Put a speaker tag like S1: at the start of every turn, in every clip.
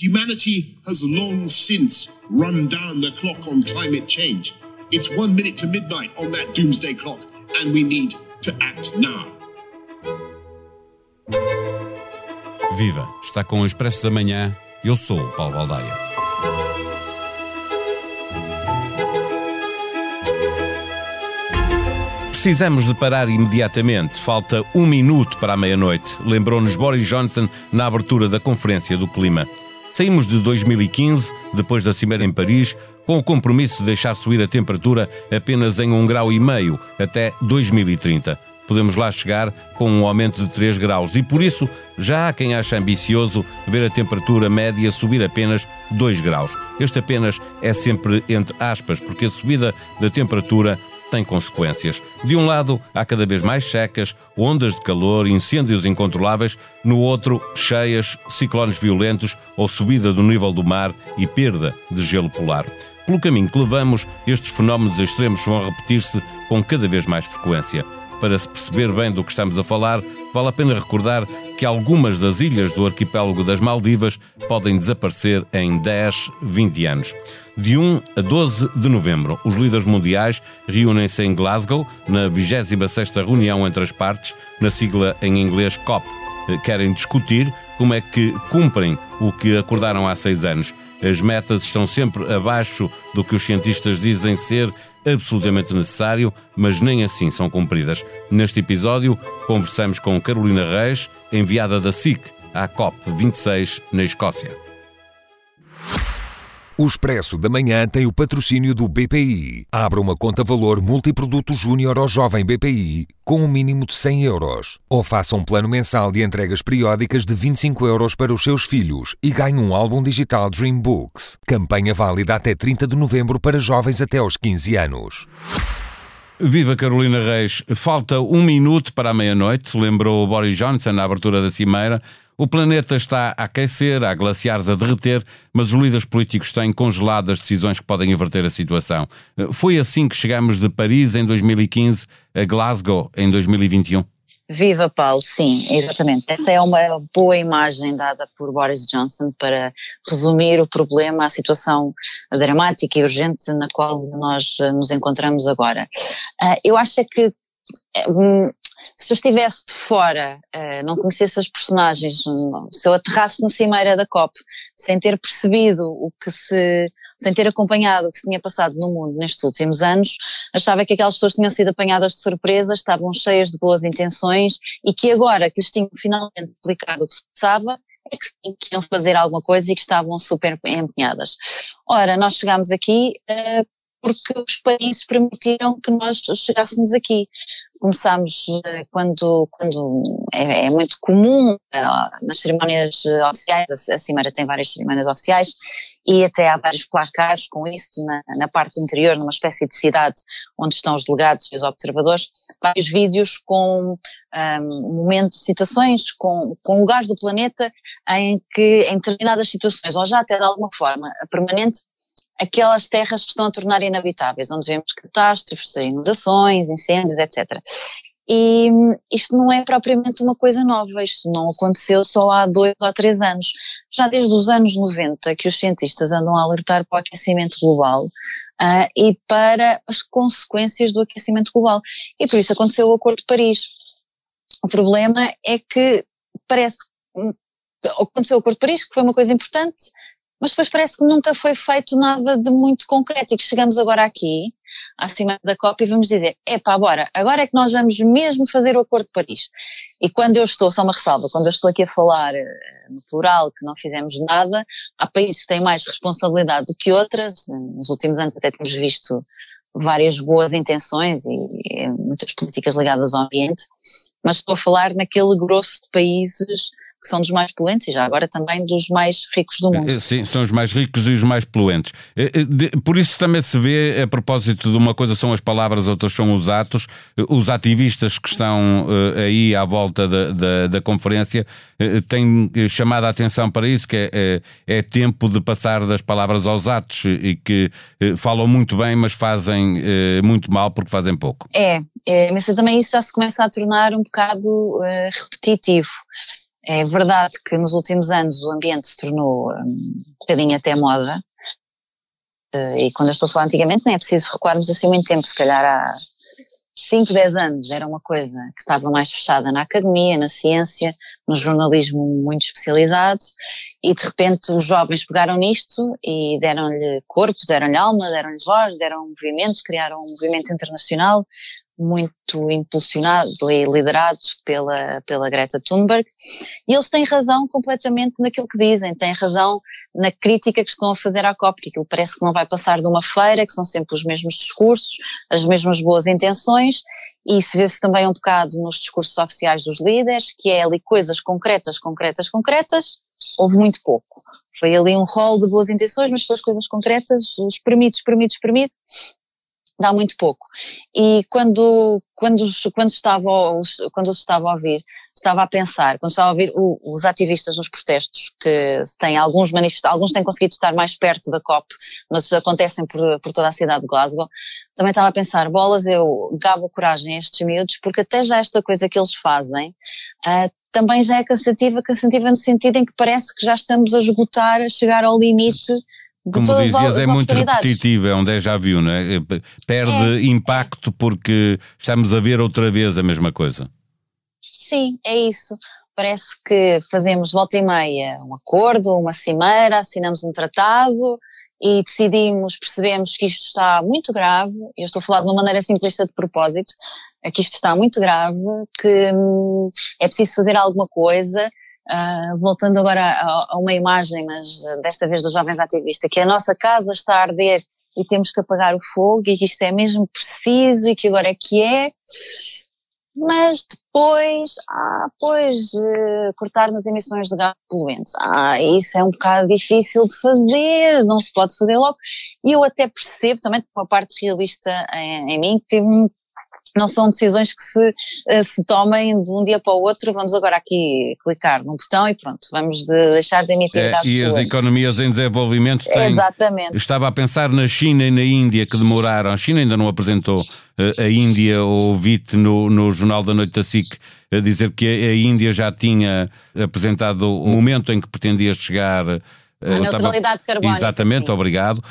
S1: Humanity has long since run down the clock on climate change. It's one minute to midnight on that doomsday clock, and we need to act now.
S2: Viva! Está com o Expresso da Manhã. Eu sou o Paulo Baldaia. Precisamos de parar imediatamente. Falta um minuto para a meia-noite, lembrou-nos Boris Johnson na abertura da Conferência do Clima. Saímos de 2015, depois da Cimeira em Paris, com o compromisso de deixar subir a temperatura apenas em um grau e meio até 2030. Podemos lá chegar com um aumento de 3 graus e por isso já há quem acha ambicioso ver a temperatura média subir apenas 2 graus. Este apenas é sempre entre aspas, porque a subida da temperatura tem consequências. De um lado, há cada vez mais secas, ondas de calor, incêndios incontroláveis, no outro, cheias, ciclones violentos ou subida do nível do mar e perda de gelo polar. Pelo caminho que levamos, estes fenómenos extremos vão repetir-se com cada vez mais frequência. Para se perceber bem do que estamos a falar, vale a pena recordar que algumas das ilhas do arquipélago das Maldivas podem desaparecer em 10, 20 anos. De 1 a 12 de novembro, os líderes mundiais reúnem-se em Glasgow, na 26ª reunião entre as partes, na sigla em inglês COP. Querem discutir como é que cumprem o que acordaram há seis anos. As metas estão sempre abaixo do que os cientistas dizem ser absolutamente necessário, mas nem assim são cumpridas. Neste episódio, conversamos com Carolina Reis, enviada da SIC à COP26 na Escócia.
S3: O Expresso da Manhã tem o patrocínio do BPI. Abra uma conta valor multiproduto júnior ao jovem BPI com um mínimo de 100 euros. Ou faça um plano mensal de entregas periódicas de 25 euros para os seus filhos e ganhe um álbum digital Dream Books. Campanha válida até 30 de novembro para jovens até aos 15 anos.
S2: Viva Carolina Reis. Falta um minuto para a meia-noite, lembrou Boris Johnson na abertura da Cimeira. O planeta está a aquecer, há glaciares a derreter, mas os líderes políticos têm congelado as decisões que podem inverter a situação. Foi assim que chegamos de Paris em 2015 a Glasgow em 2021?
S4: Viva Paulo, sim, exatamente. Essa é uma boa imagem dada por Boris Johnson para resumir o problema, a situação dramática e urgente na qual nós nos encontramos agora. Ah, eu acho é que hum, se eu estivesse de fora, uh, não conhecesse as personagens, se eu aterrasse na cimeira da COP, sem ter percebido o que se, sem ter acompanhado o que se tinha passado no mundo nestes últimos anos, achava que aquelas pessoas tinham sido apanhadas de surpresa, estavam cheias de boas intenções e que agora que lhes tinham finalmente explicado o que se passava, é que sim, que iam fazer alguma coisa e que estavam super empenhadas. Ora, nós chegámos aqui uh, porque os países permitiram que nós chegássemos aqui. Começámos eh, quando, quando é, é muito comum eh, nas cerimónias oficiais, a Cimeira tem várias cerimónias oficiais e até há vários placares com isso na, na parte interior, numa espécie de cidade onde estão os delegados e os observadores, vários vídeos com um, momentos, situações, com, com lugares do planeta em que em determinadas situações, ou já até de alguma forma permanente, aquelas terras que estão a tornar inabitáveis, onde vemos catástrofes, inundações, incêndios, etc. E isto não é propriamente uma coisa nova, isto não aconteceu só há dois ou três anos. Já desde os anos 90 que os cientistas andam a alertar para o aquecimento global uh, e para as consequências do aquecimento global. E por isso aconteceu o Acordo de Paris. O problema é que parece que aconteceu o Acordo de Paris, que foi uma coisa importante, mas depois parece que nunca foi feito nada de muito concreto e que chegamos agora aqui, acima da COP, e vamos dizer, epá, bora, agora é que nós vamos mesmo fazer o Acordo de Paris. E quando eu estou, só uma ressalva, quando eu estou aqui a falar eh, no plural que não fizemos nada, há países que têm mais responsabilidade do que outras, nos últimos anos até temos visto várias boas intenções e, e muitas políticas ligadas ao ambiente, mas estou a falar naquele grosso de países que são dos mais poluentes e já agora também dos mais ricos do mundo.
S2: Eh, sim, são os mais ricos e os mais poluentes. Eh, eh, por isso também se vê, a propósito de uma coisa são as palavras, outras são os atos, os ativistas que estão aí à volta da, da, da conferência têm chamado a atenção para isso, que é, é, é, tempo de passar das palavras aos atos e que falam muito bem, mas fazem muito mal porque fazem pouco.
S4: É, é mas também isso já se começa a tornar um bocado repetitivo É verdade que nos últimos anos o ambiente se tornou um, um bocadinho até moda, uh, e quando eu estou a falar antigamente nem é preciso recuarmos assim muito tempo, se calhar há 5, 10 anos era uma coisa que estava mais fechada na academia, na ciência, no jornalismo muito especializado. E de repente os jovens pegaram nisto e deram-lhe corpo, deram-lhe alma, deram-lhe voz, deram um movimento, criaram um movimento internacional muito impulsionado e liderado pela, pela Greta Thunberg. E eles têm razão completamente naquilo que dizem, têm razão na crítica que estão a fazer à COP, que aquilo parece que não vai passar de uma feira, que são sempre os mesmos discursos, as mesmas boas intenções, e se vê-se também um bocado nos discursos oficiais dos líderes, que é ali coisas concretas, concretas, concretas, houve muito pouco. Foi ali um rol de boas intenções, mas pelas coisas concretas, os permites, permites, permite, dá muito pouco. E quando, quando, quando, estava, quando estava a ouvir, estava a pensar, quando estava a ouvir o, os ativistas nos protestos, que têm alguns manifestados, alguns têm conseguido estar mais perto da COP, mas acontecem por, por toda a cidade de Glasgow, também estava a pensar, bolas, eu gabo coragem a estes miúdos, porque até já esta coisa que eles fazem, uh, também já é cansativa, cansativa no sentido em que parece que já estamos a esgotar, a chegar ao limite
S2: como dizias, é muito repetitivo, é um déjà vu, não é? Perde é. impacto porque estamos a ver outra vez a mesma coisa.
S4: Sim, é isso. Parece que fazemos volta e meia um acordo, uma cimeira, assinamos um tratado e decidimos, percebemos que isto está muito grave, eu estou a falar de uma maneira simplista de propósito, é que isto está muito grave, que hum, é preciso fazer alguma coisa, Uh, voltando agora a, a, uma imagem, mas desta vez dos jovens ativistas, que a nossa casa está a arder e temos que apagar o fogo e que isto é mesmo preciso e que agora é que é. Mas depois, ah, pois, uh, cortar nas emissões de gás poluentes. Ah, isso é um bocado difícil de fazer, não se pode fazer logo. E eu até percebo também, com a parte realista em, em mim, que não são decisões que se, uh, se tomem de um dia para o outro, vamos agora aqui clicar num botão e pronto, vamos de deixar de emitir é,
S2: E as economias em desenvolvimento têm...
S4: Exatamente.
S2: Estava a pensar na China e na Índia que demoraram, a China ainda não apresentou, uh, a Índia. Ouvi-te no, no Jornal da Noite da SIC a dizer que a Índia já tinha apresentado o momento em que pretendia chegar
S4: a neutralidade carbónica.
S2: Exatamente,
S4: sim.
S2: obrigado.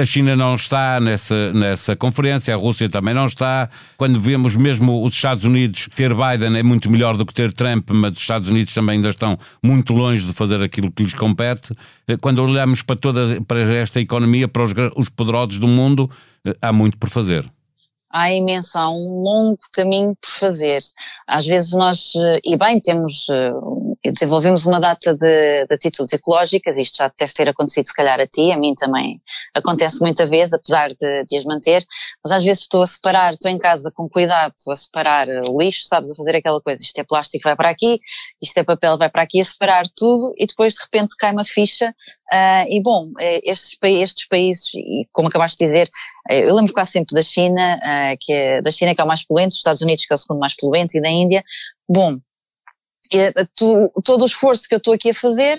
S2: A China não está nessa, nessa conferência, a Rússia também não está. Quando vemos mesmo os Estados Unidos ter Biden é muito melhor do que ter Trump, mas os Estados Unidos também ainda estão muito longe de fazer aquilo que lhes compete. Quando olhamos para toda para esta economia, para os, os poderosos do mundo, há muito por fazer
S4: há imenso, há um longo caminho por fazer. Às vezes nós, eh, e bem, temos, eh, desenvolvemos uma data de, de, atitudes ecológicas, isto já deve ter acontecido se calhar a ti, a mim também acontece muita vez, apesar de, de as manter, mas às vezes estou a separar, estou em casa com cuidado, estou a separar o lixo, sabes, a fazer aquela coisa, isto é plástico, vai para aqui, isto é papel, vai para aqui, a separar tudo e depois de repente cai uma ficha uh, e bom, estes, estes países, como acabaste de dizer, eu lembro quase sempre da China, uh, que é, da China que é o mais poluente, dos Estados Unidos que é o segundo mais poluente e da Índia. Bom, tu, todo o esforço que eu estou aqui a fazer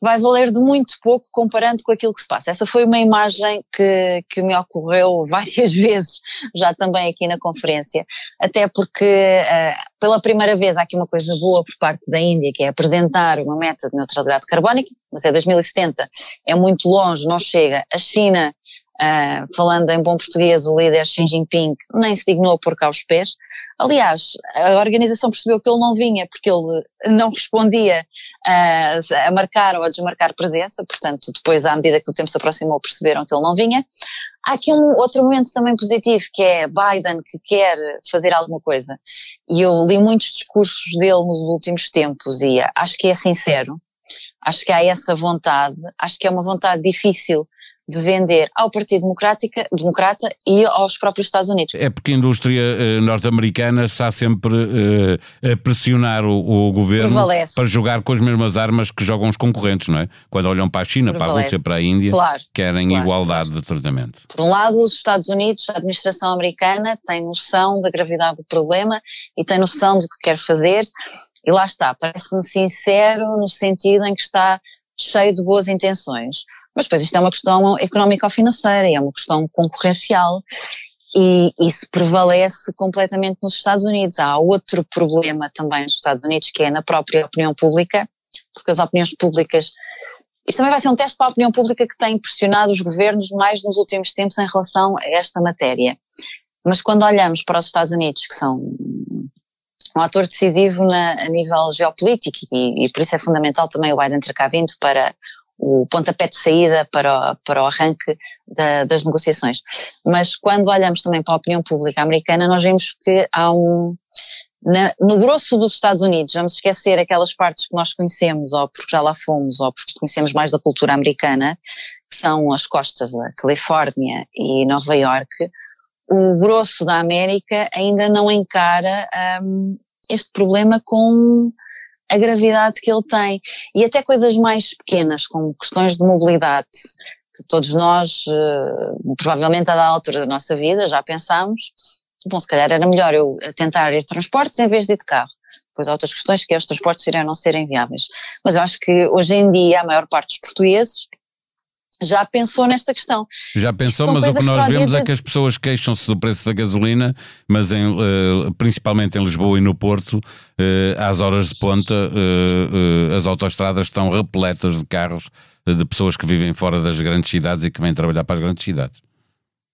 S4: vai valer de muito pouco comparando com aquilo que se passa. Essa foi uma imagem que, que me ocorreu várias vezes, já também aqui na conferência, até porque uh, pela primeira vez há aqui uma coisa boa por parte da Índia, que é apresentar uma meta de neutralidade carbónica, mas é 2070, é muito longe, não chega. A China Uh, falando em bom português, o líder Xi Jinping nem se dignou a pôr cá os pés. Aliás, a organização percebeu que ele não vinha porque ele não respondia uh, a marcar ou a desmarcar presença, portanto, depois, à medida que o tempo se aproximou, perceberam que ele não vinha. Há aqui um outro momento também positivo, que é Biden que quer fazer alguma coisa. E eu li muitos discursos dele nos últimos tempos e acho que é sincero. Acho que há essa vontade. Acho que é uma vontade difícil de vender ao Partido Democrática, Democrata e aos próprios Estados Unidos.
S2: É porque a indústria eh, norte-americana está sempre eh, a pressionar o, o governo Prevalece. para jogar com as mesmas armas que jogam os concorrentes, não é? Quando olham para a China, Prevalece. para a Rússia, para a Índia, claro, querem claro, igualdade claro. de tratamento.
S4: Por um lado, os Estados Unidos, a administração americana tem noção da gravidade do problema e tem noção do que quer fazer e lá está, parece-me sincero no sentido em que está cheio de boas intenções. Mas depois isto é uma questão económico-financeira, é uma questão concorrencial. e isso prevalece completamente nos Estados Unidos. Há outro problema também nos Estados Unidos que é na própria opinião pública, porque as opiniões públicas isto também vai ser um teste para a opinião pública que tem pressionado os governos mais nos últimos tempos em relação a esta matéria. Mas quando olhamos para os Estados Unidos, que são um ator decisivo na, a nível geopolítico e, e, por isso é fundamental também o Biden ter cá vindo para o pontapé de saída para o, para o arranque da, das negociações. Mas quando olhamos também para a opinião pública americana, nós vemos que há um, na, no grosso dos Estados Unidos, vamos esquecer aquelas partes que nós conhecemos, ou porque já lá fomos, ou porque conhecemos mais da cultura americana, que são as costas da Califórnia e Nova York, o grosso da América ainda não encara um, este problema com a gravidade que ele tem. E até coisas mais pequenas, como questões de mobilidade, que todos nós, uh, provavelmente a da altura da nossa vida, já pensámos, bom, se calhar era melhor eu tentar ir de transportes em vez de ir de carro. Depois há outras questões que é os transportes irão não serem viáveis. Mas eu acho que hoje em dia a maior parte dos portugueses já pensou nesta questão.
S2: Já pensou, mas o que nós vemos é que as pessoas queixam-se do preço da gasolina, mas em, uh, principalmente em Lisboa e no Porto, uh, às horas de ponta, uh, as autoestradas estão repletas de carros de pessoas que vivem fora das grandes cidades e que vêm trabalhar para as grandes cidades.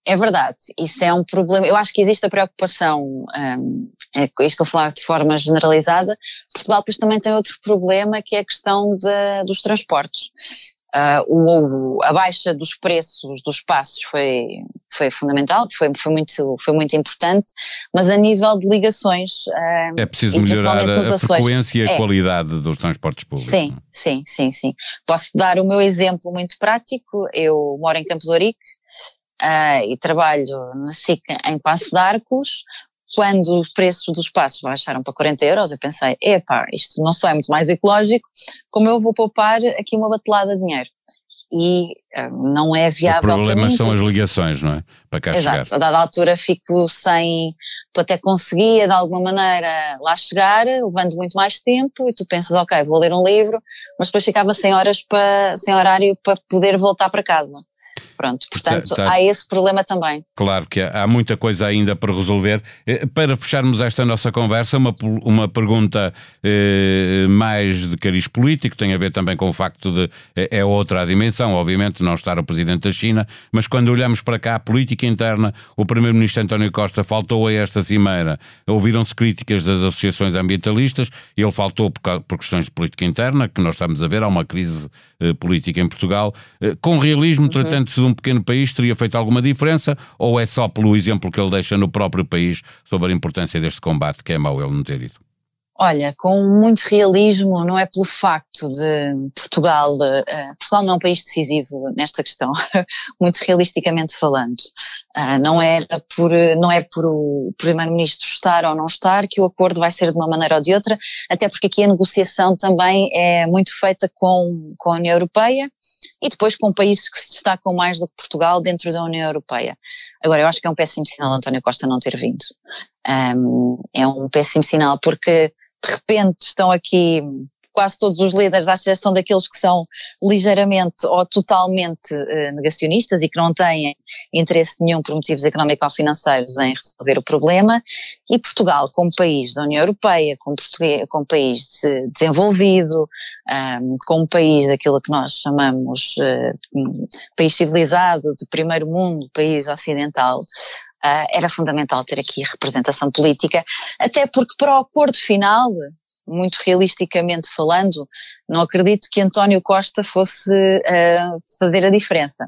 S4: É verdade, isso é um problema. Eu acho que existe a preocupação, um, é, estou a falar de forma generalizada. Portugal depois também tem outro problema que é a questão de, dos transportes. Uh, o, a baixa dos preços dos passos foi, foi fundamental, foi, foi, muito, foi muito importante, mas a nível de ligações. Uh,
S2: é preciso melhorar a, a frequência e a é. qualidade dos transportes públicos.
S4: Sim, sim, sim, sim. Posso dar o meu exemplo muito prático. Eu moro em Campos Ourique uh, e trabalho na SIC em Passo de Arcos quando os preços dos passos baixaram para 40 euros, eu pensei, epá, isto não só é muito mais ecológico, como eu vou poupar aqui uma batelada de dinheiro. E uh, não é viável.
S2: O problema são as ligações, não é? Para cá
S4: Exato.
S2: chegar.
S4: A dada altura fico sem. Tu até conseguia de alguma maneira lá chegar, levando muito mais tempo, e tu pensas, ok, vou ler um livro, mas depois ficava sem horas para, sem horário para poder voltar para casa. Pronto, portanto, tá, tá. há esse problema também.
S2: Claro que há, muita coisa ainda para resolver. Eh, para fecharmos esta nossa conversa, uma, uma pergunta eh, mais de cariz político, tem a ver também com o facto de. É, é outra a dimensão, obviamente, não estar o Presidente da China, mas quando olhamos para cá, a política interna, o Primeiro-Ministro António Costa faltou a esta cimeira. Ouviram-se críticas das associações ambientalistas, ele faltou por, por questões de política interna, que nós estamos a ver, há uma crise eh, política em Portugal. Eh, com realismo, uhum. tratando-se de um pequeno país, teria feito alguma diferença? Ou é só pelo exemplo que ele deixa no próprio país sobre a importância deste combate que é mau ele não ter ido?
S4: Olha, com muito realismo, não é pelo facto de Portugal, uh, Portugal não é um país decisivo nesta questão, muito realisticamente falando. Uh, não, é por, não é por o Primeiro-Ministro estar ou não estar que o acordo vai ser de uma maneira ou de outra, até porque aqui a negociação também é muito feita com, com a União Europeia e depois com países que se destacam mais do que Portugal dentro da União Europeia. Agora, eu acho que é um péssimo sinal António Costa não ter vindo. Um, é um péssimo sinal porque de repente estão aqui quase todos os líderes, à exceção daqueles que são ligeiramente ou totalmente uh, negacionistas e que não têm interesse nenhum por motivos económicos ou financeiros em resolver o problema, e Portugal, como país da União Europeia, como, como país de, desenvolvido, um, como país daquilo que nós chamamos uh, país civilizado, de primeiro mundo, país ocidental, Uh, era fundamental ter aqui representação política, até porque para o acordo final, muito realisticamente falando, não acredito que António Costa fosse uh, fazer a diferença.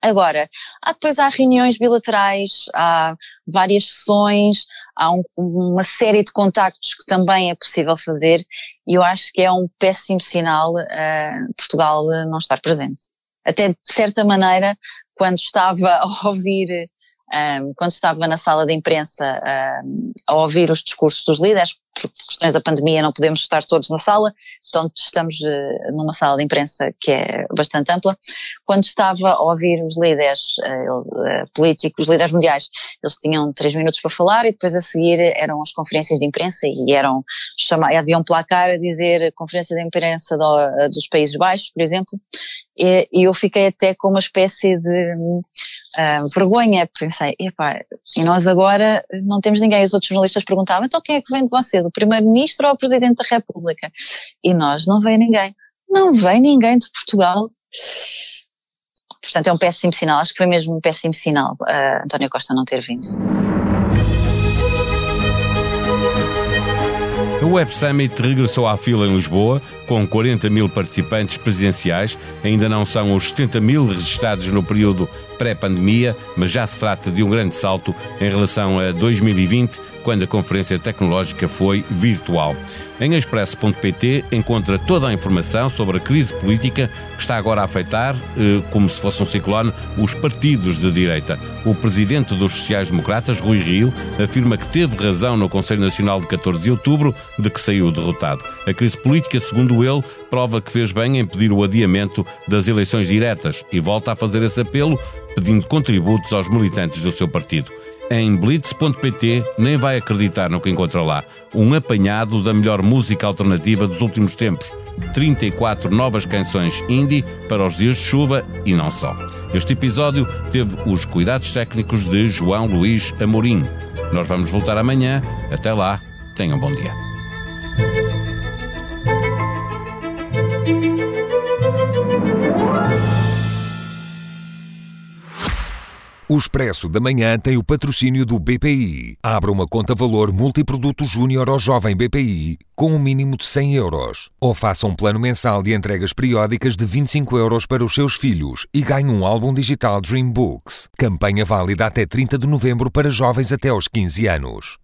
S4: Agora, há depois há reuniões bilaterais, há várias sessões, há um, uma série de contactos que também é possível fazer e eu acho que é um péssimo sinal uh, Portugal não estar presente. Até de certa maneira, quando estava a ouvir um, quando estava na sala de imprensa um, a ouvir os discursos dos líderes, por questões da pandemia não podemos estar todos na sala, então estamos uh, numa sala de imprensa que é bastante ampla. Quando estava a ouvir os líderes uh, políticos, os líderes mundiais, eles tinham três minutos para falar e depois a seguir eram as conferências de imprensa e eram chamar, havia um placar a dizer conferência de imprensa do, dos Países Baixos, por exemplo, e, e eu fiquei até com uma espécie de uh, vergonha, pensei, epá, e nós agora não temos ninguém. Os outros jornalistas perguntavam, então quem é que vem de vocês, o Primeiro-Ministro ou o Presidente da República? E nós, não veio ninguém. Não vem ninguém de Portugal. Portanto, é um péssimo sinal. Acho que foi mesmo um péssimo sinal uh, António Costa não ter vindo.
S2: O Web Summit regressou à fila em Lisboa, com 40 mil participantes presenciais. Ainda não são os 70 mil registados no período pré-pandemia, mas já se trata de um grande salto em relação a 2020, quando a conferência tecnológica foi virtual. Em expresso.pt encontra toda a informação sobre a crise política que está agora a afetar, eh, como se fosse um ciclone, os partidos de direita. O presidente dos sociais-democratas, Rui Rio, afirma que teve razão no Conselho Nacional de 14 de outubro de que saiu derrotado. A crise política, segundo ele, prova que fez bem em pedir o adiamento das eleições diretas e volta a fazer esse apelo pedindo contributos aos militantes do seu partido. Em blitz.pt nem vai acreditar no que encontra lá. Um apanhado da melhor música alternativa dos últimos tempos. 34 novas canções indie para os dias de chuva e não só. Este episódio teve os cuidados técnicos de João Luís Amorim. Nós vamos voltar amanhã. Até lá, tenham um bom dia.
S3: O Expresso da Manhã tem o patrocínio do BPI. Abra uma conta valor multiproduto júnior ao jovem BPI com um mínimo de 100 euros. Ou faça um plano mensal de entregas periódicas de 25 euros para os seus filhos e ganhe um álbum digital Dream Books. Campanha válida até 30 de novembro para jovens até aos 15 anos.